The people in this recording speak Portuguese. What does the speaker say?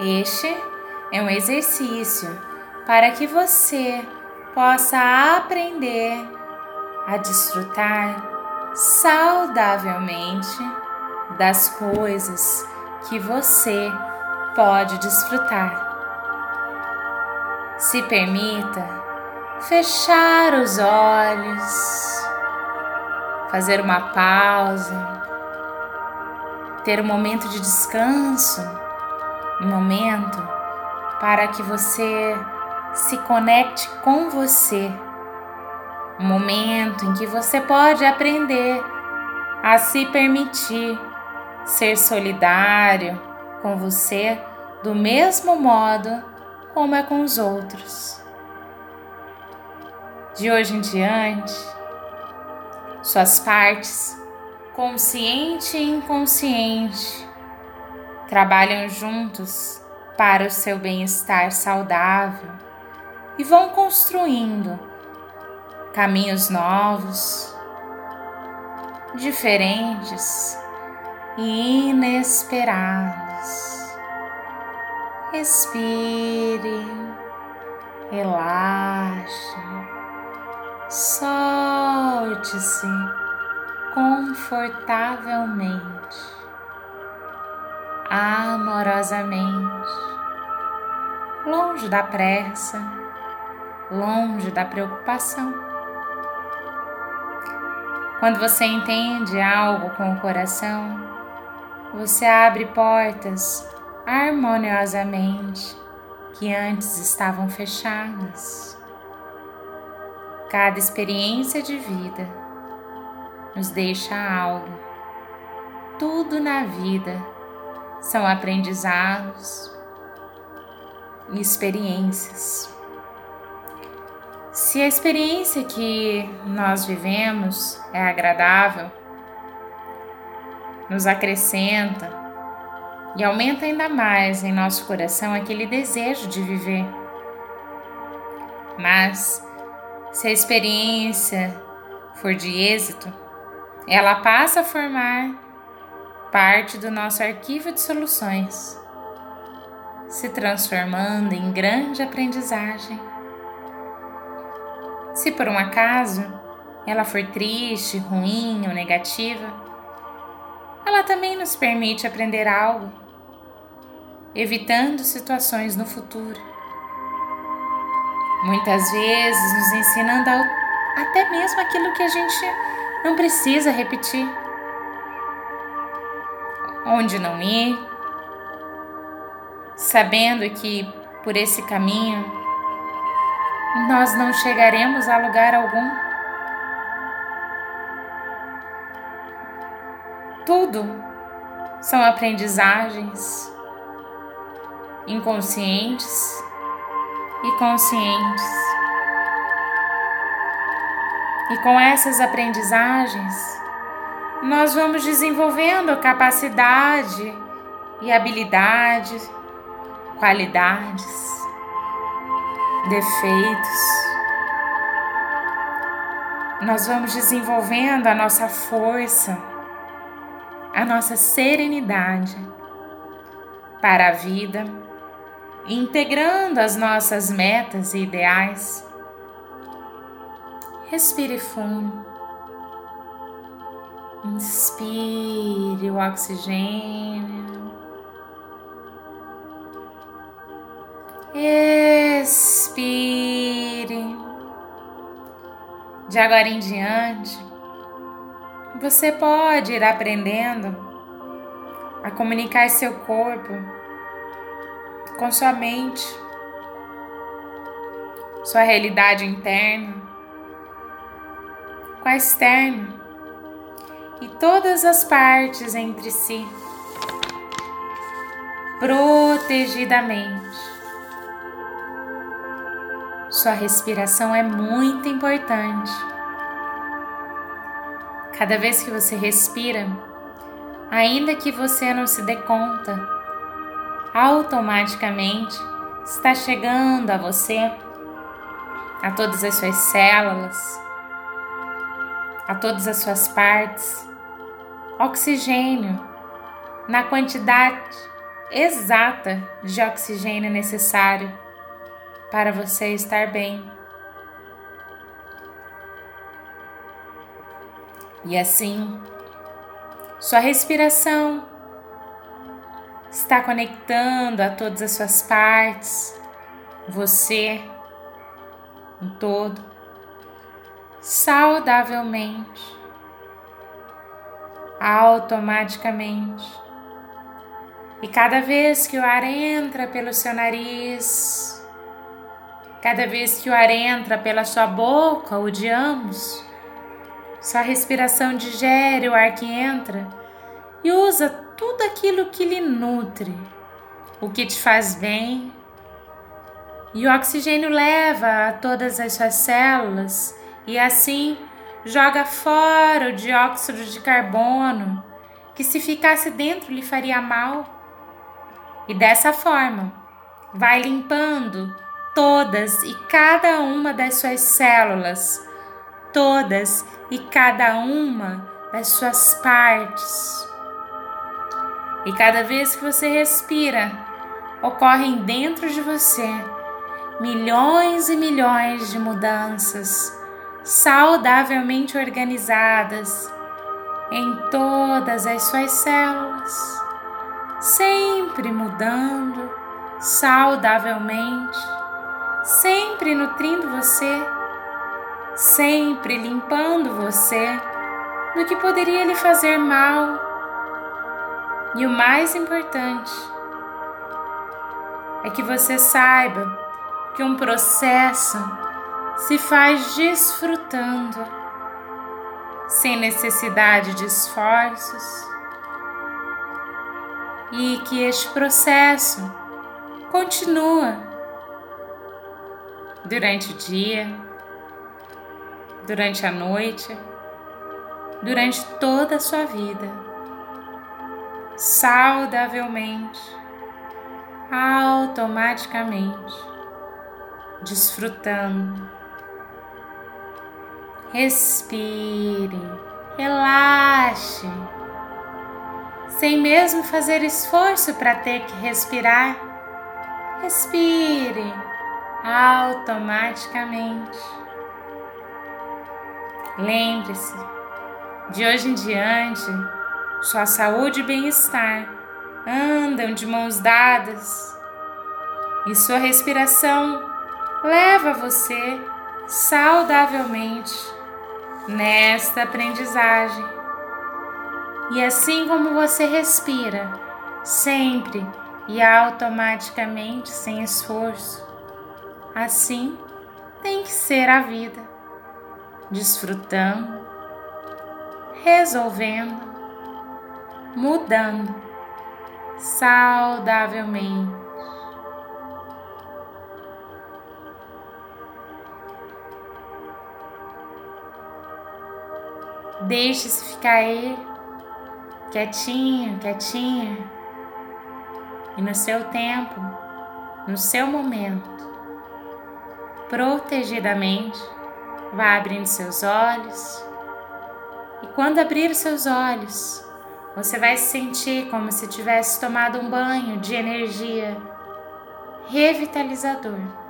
Este é um exercício para que você possa aprender a desfrutar saudavelmente das coisas que você pode desfrutar. Se permita fechar os olhos, fazer uma pausa, ter um momento de descanso, um momento para que você se conecte com você, um momento em que você pode aprender a se permitir ser solidário com você do mesmo modo como é com os outros. De hoje em diante, suas partes, consciente e inconsciente, trabalham juntos para o seu bem-estar saudável e vão construindo caminhos novos, diferentes e inesperados. Respire, relaxe, solte-se confortavelmente, amorosamente, longe da pressa, longe da preocupação. Quando você entende algo com o coração, você abre portas harmoniosamente que antes estavam fechadas. Cada experiência de vida nos deixa algo. Tudo na vida são aprendizados e experiências. Se a experiência que nós vivemos é agradável, nos acrescenta, e aumenta ainda mais em nosso coração aquele desejo de viver. Mas, se a experiência for de êxito, ela passa a formar parte do nosso arquivo de soluções, se transformando em grande aprendizagem. Se por um acaso ela for triste, ruim ou negativa, ela também nos permite aprender algo evitando situações no futuro. Muitas vezes nos ensinando até mesmo aquilo que a gente não precisa repetir. Onde não ir, sabendo que por esse caminho nós não chegaremos a lugar algum. Tudo são aprendizagens inconscientes e conscientes. E com essas aprendizagens, nós vamos desenvolvendo capacidade e habilidade, qualidades, defeitos. Nós vamos desenvolvendo a nossa força, a nossa serenidade para a vida integrando as nossas metas e ideais. Respire fundo. Inspire o oxigênio. Expire. De agora em diante, você pode ir aprendendo a comunicar seu corpo com sua mente, sua realidade interna, com a externa e todas as partes entre si, protegidamente. Sua respiração é muito importante. Cada vez que você respira, ainda que você não se dê conta, automaticamente está chegando a você, a todas as suas células, a todas as suas partes, oxigênio na quantidade exata de oxigênio necessário para você estar bem. E assim, sua respiração está conectando a todas as suas partes, você, um todo, saudavelmente, automaticamente. E cada vez que o ar entra pelo seu nariz, cada vez que o ar entra pela sua boca ou de ambos, sua respiração digere o ar que entra e usa tudo aquilo que lhe nutre, o que te faz bem e o oxigênio leva a todas as suas células e assim joga fora o dióxido de carbono que se ficasse dentro lhe faria mal. E dessa forma, vai limpando todas e cada uma das suas células, todas e cada uma das suas partes. E cada vez que você respira, ocorrem dentro de você milhões e milhões de mudanças saudavelmente organizadas em todas as suas células, sempre mudando saudavelmente, sempre nutrindo você, sempre limpando você do que poderia lhe fazer mal. E o mais importante é que você saiba que um processo se faz desfrutando, sem necessidade de esforços, e que este processo continua durante o dia, durante a noite, durante toda a sua vida, saudavelmente, automaticamente desfrutando. Respire, relaxe, sem mesmo fazer esforço para ter que respirar. Respire automaticamente. Lembre-se, de hoje em diante, sua saúde e bem-estar andam de mãos dadas e sua respiração leva você saudavelmente nesta aprendizagem. E assim como você respira, sempre e automaticamente, sem esforço, assim tem que ser a vida, desfrutando, resolvendo, mudando saudavelmente Deixe-se ficar aí, quietinho, quietinha. E no seu tempo, no seu momento, protegidamente, vá abrindo seus olhos. E quando abrir seus olhos, você vai se sentir como se tivesse tomado um banho de energia revitalizador